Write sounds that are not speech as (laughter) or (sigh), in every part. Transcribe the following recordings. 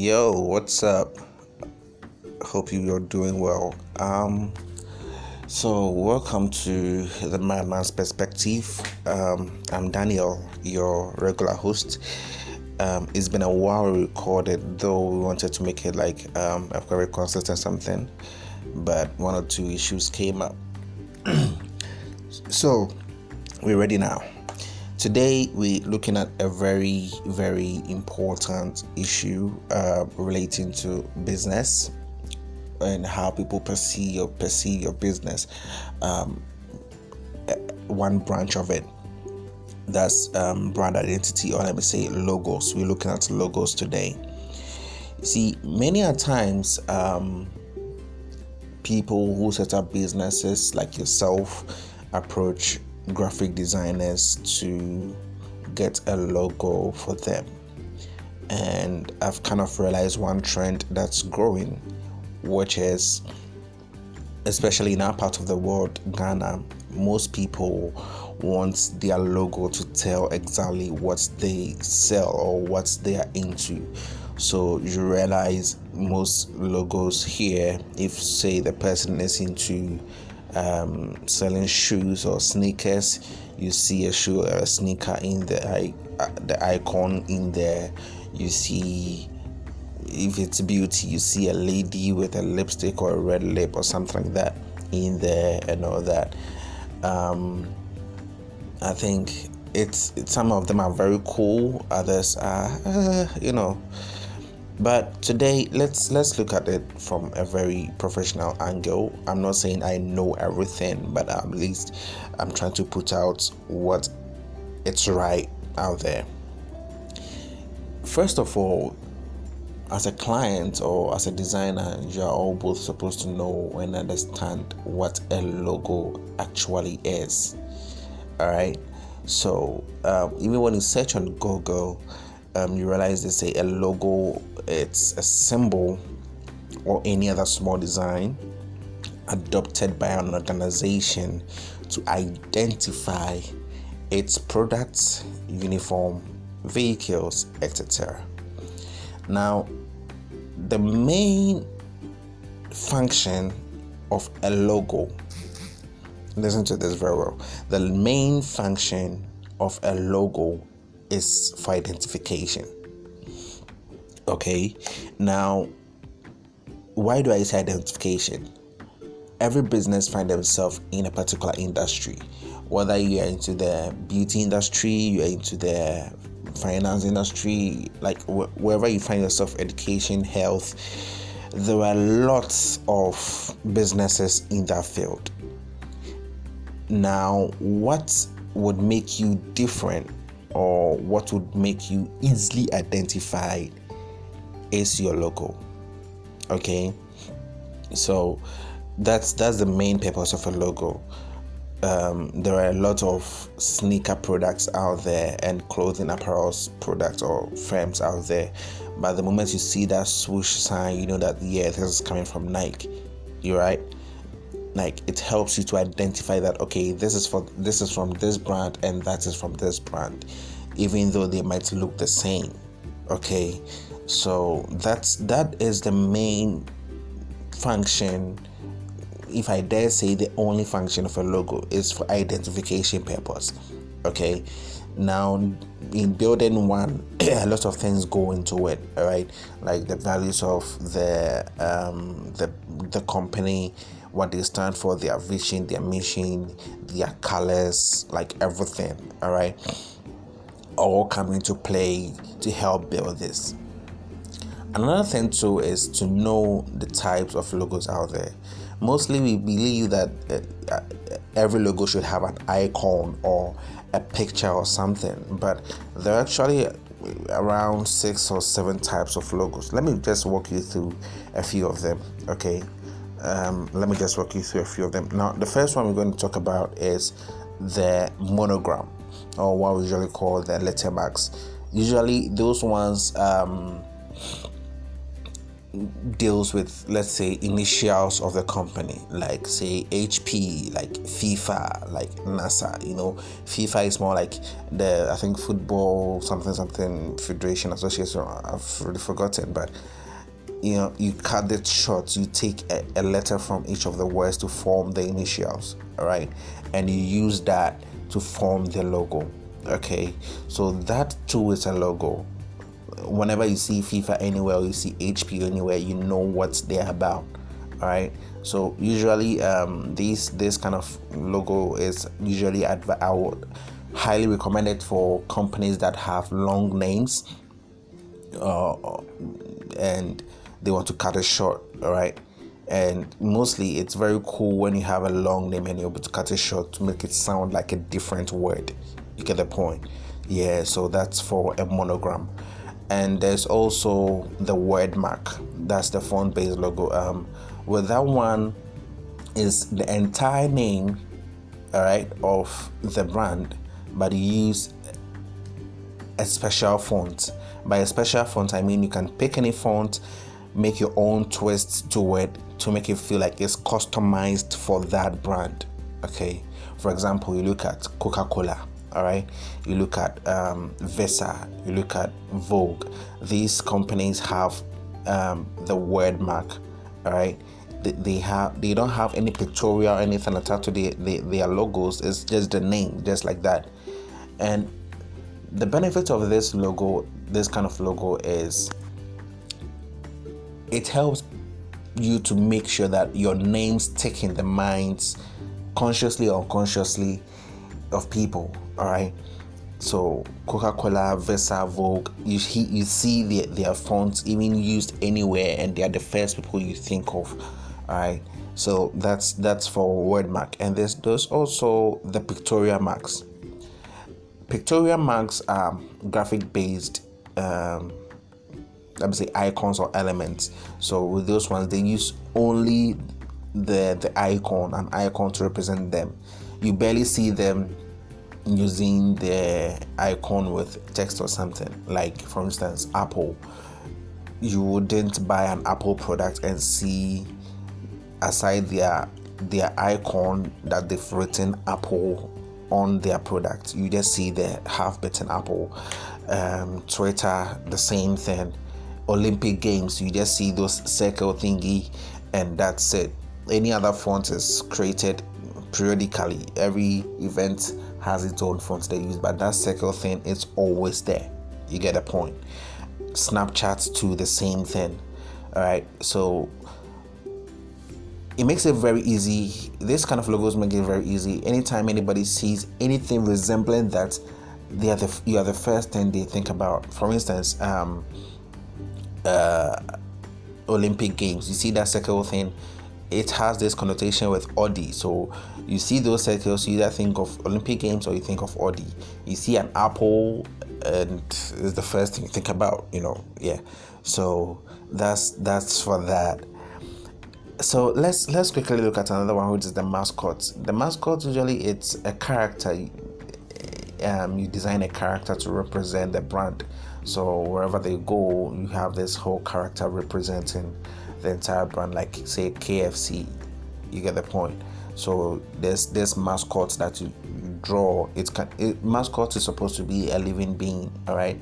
Yo, what's up? Hope you are doing well. Um, so welcome to the Madman's Perspective. Um, I'm Daniel, your regular host. Um, it's been a while we recorded, though we wanted to make it like um, a very consistent something, but one or two issues came up. (clears throat) so we're ready now. Today, we're looking at a very, very important issue uh, relating to business and how people perceive your perceive your business. Um, one branch of it that's um, brand identity, or let me say logos. We're looking at logos today. See, many a times, um, people who set up businesses like yourself approach graphic designers to get a logo for them. And I've kind of realized one trend that's growing, which is especially in our part of the world, Ghana, most people want their logo to tell exactly what they sell or what they are into. So you realize most logos here, if say the person is into um, selling shoes or sneakers, you see a shoe or a sneaker in the the icon in there. You see if it's beauty, you see a lady with a lipstick or a red lip or something like that in there and all that. Um, I think it's, it's, some of them are very cool, others are, uh, (laughs) you know, but today let's let's look at it from a very professional angle. I'm not saying i know everything but at least i'm trying to put out what it's right out there. First of all as a client or as a designer you're all both supposed to know and understand what a logo actually is. All right? So um, even when you search on google um, you realize they say a logo it's a symbol or any other small design adopted by an organization to identify its products uniform vehicles etc now the main function of a logo listen to this very well the main function of a logo is for identification. Okay, now why do I say identification? Every business find themselves in a particular industry, whether you are into the beauty industry, you are into the finance industry, like wh- wherever you find yourself, education, health. There are lots of businesses in that field. Now, what would make you different or what would make you easily identified is your logo okay? So that's that's the main purpose of a logo. Um, there are a lot of sneaker products out there and clothing apparel products or firms out there. But the moment you see that swoosh sign you know that yeah this is coming from nike you're right like it helps you to identify that okay this is for this is from this brand and that is from this brand even though they might look the same okay? So that's that is the main function. If i dare say the only function of a logo is for identification purpose okay? Now in building one (clears throat) a lot of things go into it all right? Like the values of the um the the company what they stand for, their vision, their mission, their colors, like everything. All right, all come into play to help build this. Another thing too is to know the types of logos out there. Mostly, we believe that uh, uh, every logo should have an icon or a picture or something, but there are actually around six or seven types of logos. Let me just walk you through a few of them. Okay, um, let me just walk you through a few of them. Now, the first one we're going to talk about is the monogram, or what we usually call the lettermarks. Usually, those ones um, deals with let's say initials of the company like say hp like fifa like nasa you know fifa is more like the i think football something something federation association i've really forgotten but you know you cut it short you take a, a letter from each of the words to form the initials all right and you use that to form the logo okay so that too is a logo whenever you see FIFA anywhere you see HP anywhere, you know what they're about. All right. So usually, um, this this kind of logo is usually adv- I would highly recommend it for companies that have long names, uh, and they want to cut it short. All right. And mostly, it's very cool when you have a long name and you're able to cut it short to make it sound like a different word. You get the point? Yeah. So that's for a monogram and there's also the word mark that's the font based logo um with that one is the entire name all right of the brand but you use a special font by a special font i mean you can pick any font make your own twists to it to make it feel like it's customized for that brand okay? For example you look at coca-cola all right? You look at um, Visa you look at Vogue. These companies have um, the word mark all right? They, they have they don't have any pictorial or anything attached to the, the, their logos. It's just the name just like that. And the benefit of this logo this kind of logo is it helps you to make sure that your name stick in the minds consciously or unconsciously of people all right? So coca-cola visa vogue you, you see their, their fonts even used anywhere and they are the first people you think of all right? So that's that's for word mark. And there's there's also the pictorial marks. Pictorial marks are graphic based um, let me say icons or elements. So with those ones they use only the the icon an icon to represent them. You barely see them using the icon with text or something. Like for instance apple. You wouldn't buy an apple product and see aside their their icon that they've written apple on their product. You just see the half bitten apple. Um, twitter the same thing olympic games you just see those circle thingy and that's it any other font is created periodically every event has its own fonts they use, but that circle thing is always there. You get a point. Snapchat to the same thing. All right, so it makes it very easy. This kind of logos make it very easy. Anytime anybody sees anything resembling that, they are the you are the first thing they think about. For instance, um, uh, Olympic Games. You see that circle thing it has this connotation with Audi. So you see those circles, you either think of Olympic Games or you think of Audi. You see an apple, and it's the first thing you think about. You know, yeah. So that's that's for that. So let's let's quickly look at another one, which is the mascot. The mascot usually it's a character. Um, you design a character to represent the brand. So wherever they go, you have this whole character representing the entire brand, like say KFC. You get the point. So there's this mascot that you draw. It can it, mascot is supposed to be a living being, all right.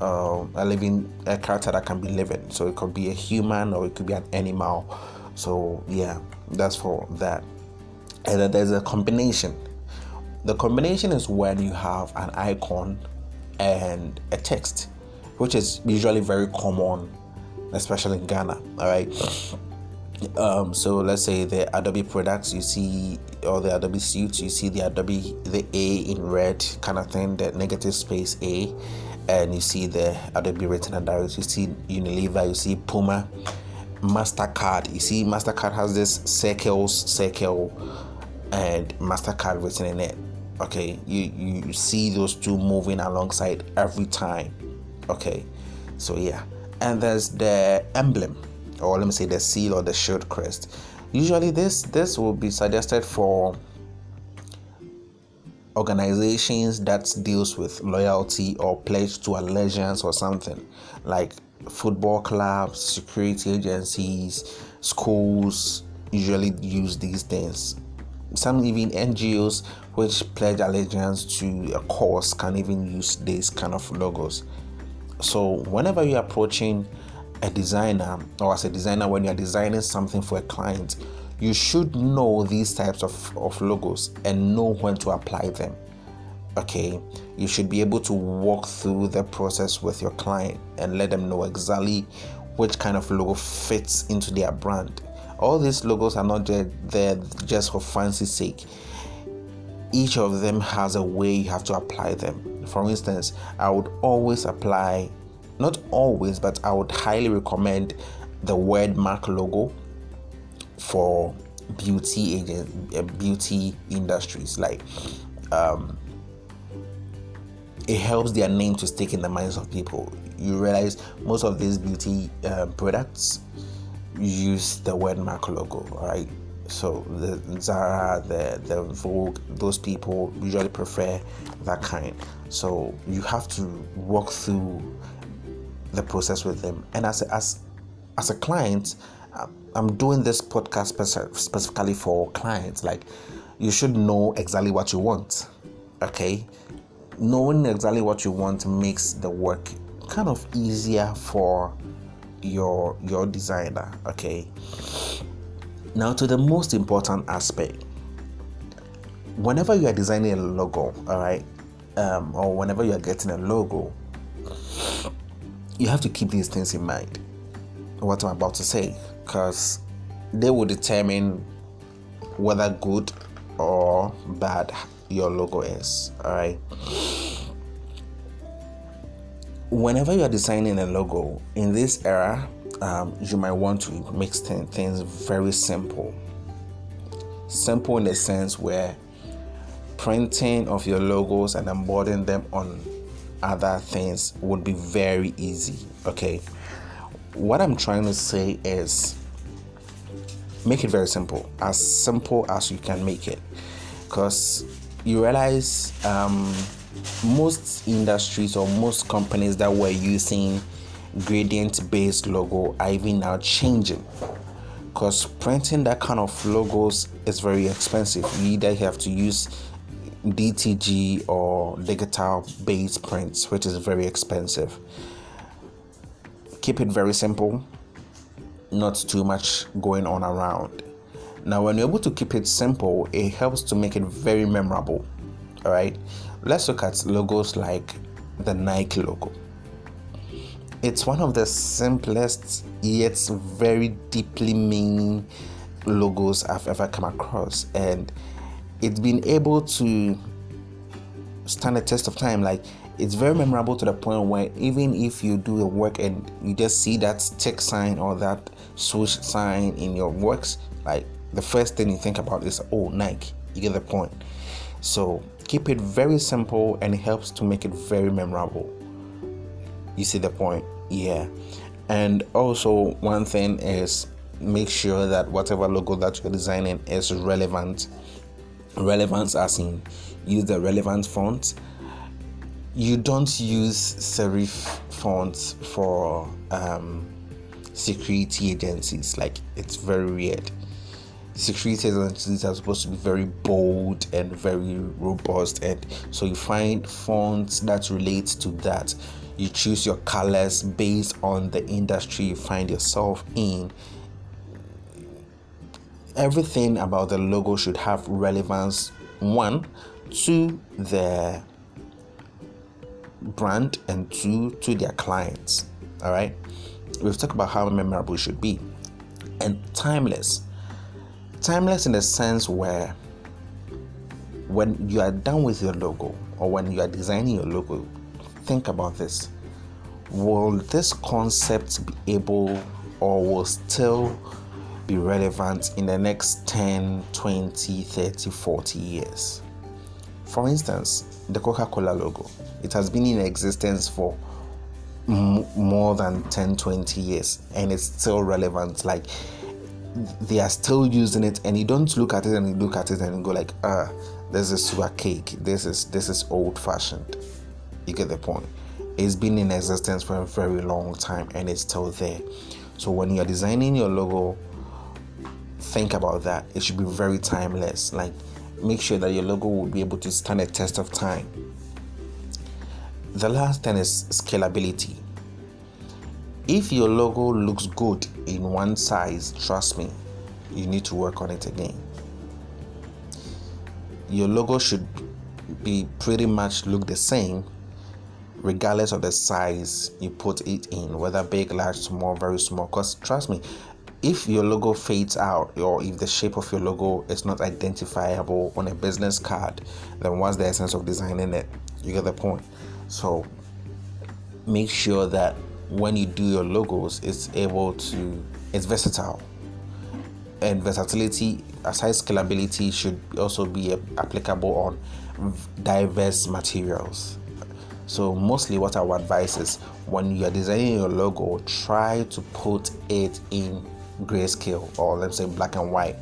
Um, a living a character that can be living. So it could be a human or it could be an animal. So yeah, that's for that. And then there's a combination. The combination is when you have an icon and a text, which is usually very common especially in Ghana. All right. Um, so let's say the Adobe products, you see, or the Adobe suits, you see the Adobe, the A in red kind of thing, the negative space A, and you see the Adobe written and direct. You see Unilever, you see Puma, Mastercard. You see Mastercard has this circles, circle, and Mastercard written in it. Okay, you you see those two moving alongside every time. Okay, so yeah and there's the emblem or let me say the seal or the shield crest usually this this will be suggested for organizations that deals with loyalty or pledge to allegiance or something like football clubs, security agencies, schools usually use these things. Some even NGOs which pledge allegiance to a cause can even use these kind of logos. So whenever you're approaching a designer or as a designer when you're designing something for a client, you should know these types of, of logos and know when to apply them. Okay, you should be able to walk through the process with your client and let them know exactly which kind of logo fits into their brand. All these logos are not there just for fancy sake. Each of them has a way you have to apply them. For instance, I would always apply, not always, but I would highly recommend the word mark logo for beauty agent, uh, beauty industries like um, it helps their name to stick in the minds of people. You realize most of these beauty uh, products use the word mark logo, right? So the Zara, the the Vogue, those people usually prefer that kind. So you have to walk through the process with them. And as a, as as a client, I'm doing this podcast specifically for clients. Like you should know exactly what you want. Okay, knowing exactly what you want makes the work kind of easier for your your designer okay now to the most important aspect. Whenever you are designing a logo all right um, or whenever you are getting a logo you have to keep these things in mind. What i'm about to say because they will determine whether good or bad your logo is all right? Whenever you are designing a logo in this era um, you might want to make things very simple. Simple in the sense where printing of your logos and embodying them on other things would be very easy okay? What i'm trying to say is make it very simple as simple as you can make it. Because you realize um, most industries or most companies that were using gradient based logo are even now changing because printing that kind of logos is very expensive you either have to use dtg or digital based prints which is very expensive keep it very simple not too much going on around now, when you're able to keep it simple, it helps to make it very memorable. All right, let's look at logos like the Nike logo. It's one of the simplest yet very deeply meaning logos I've ever come across, and it's been able to stand the test of time. Like it's very memorable to the point where even if you do a work and you just see that tick sign or that swoosh sign in your works, like the first thing you think about is oh Nike. You get the point. So keep it very simple and it helps to make it very memorable. You see the point? Yeah. And also one thing is make sure that whatever logo that you're designing is relevant. Relevance as in use the relevant font. You don't use serif fonts for um, security agencies. Like it's very weird security agencies are supposed to be very bold and very robust and so you find fonts that relate to that you choose your colors based on the industry you find yourself in. Everything about the logo should have relevance one to the brand and two to their clients all right? We've talked about how memorable it should be. And timeless. Timeless in the sense where when you are done with your logo or when you are designing your logo, think about this. Will this concept be able or will still be relevant in the next 10, 20, 30, 40 years? For instance, the Coca Cola logo, it has been in existence for m- more than 10, 20 years and it's still relevant. Like, they are still using it and you don't look at it and you look at it and you go like ah this is sugar cake this is this is old fashioned you get the point it's been in existence for a very long time and it's still there. So when you're designing your logo, think about that. It should be very timeless. Like make sure that your logo will be able to stand a test of time. The last thing is scalability. If your logo looks good in one size, trust me, you need to work on it again. Your logo should be pretty much look the same regardless of the size you put it in, whether big, large, small, very small. Because trust me, if your logo fades out or if the shape of your logo is not identifiable on a business card, then what's the essence of designing it? You get the point. So make sure that when you do your logos, it's able to, it's versatile. And versatility, aside scalability, should also be applicable on diverse materials. So, mostly what I would advise is when you are designing your logo, try to put it in grayscale or let's say black and white.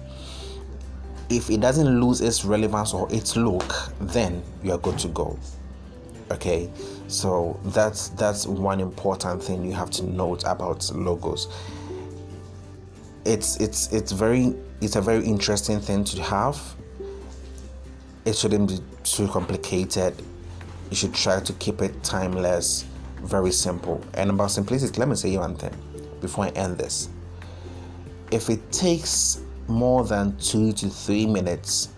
If it doesn't lose its relevance or its look, then you are good to go. Okay, so that's that's one important thing you have to note about logos. It's it's it's very it's a very interesting thing to have. It shouldn't be too complicated you should try to keep it timeless, very simple. And about simplicity, let me say one thing before I end this. If it takes more than two to three minutes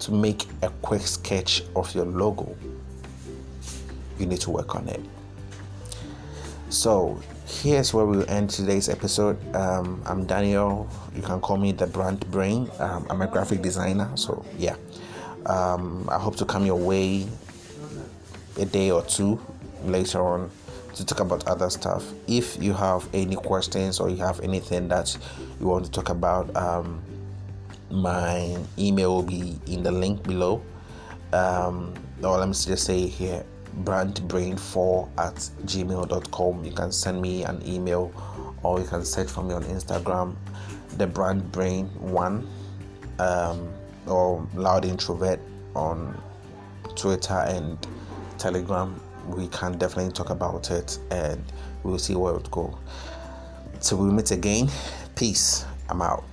to make a quick sketch of your logo, you need to work on it. So, here's where we'll end today's episode. Um, I'm Daniel. You can call me the brand brain. Um, I'm a graphic designer. So, yeah. Um, I hope to come your way a day or two later on to talk about other stuff. If you have any questions or you have anything that you want to talk about, um, my email will be in the link below. Um, or let me just say here brandbrain4 at gmail.com. You can send me an email or you can search for me on Instagram, the brand brain one, um, or loud introvert on Twitter and Telegram, we can definitely talk about it and we'll see where it goes. So we'll meet again. Peace. I'm out.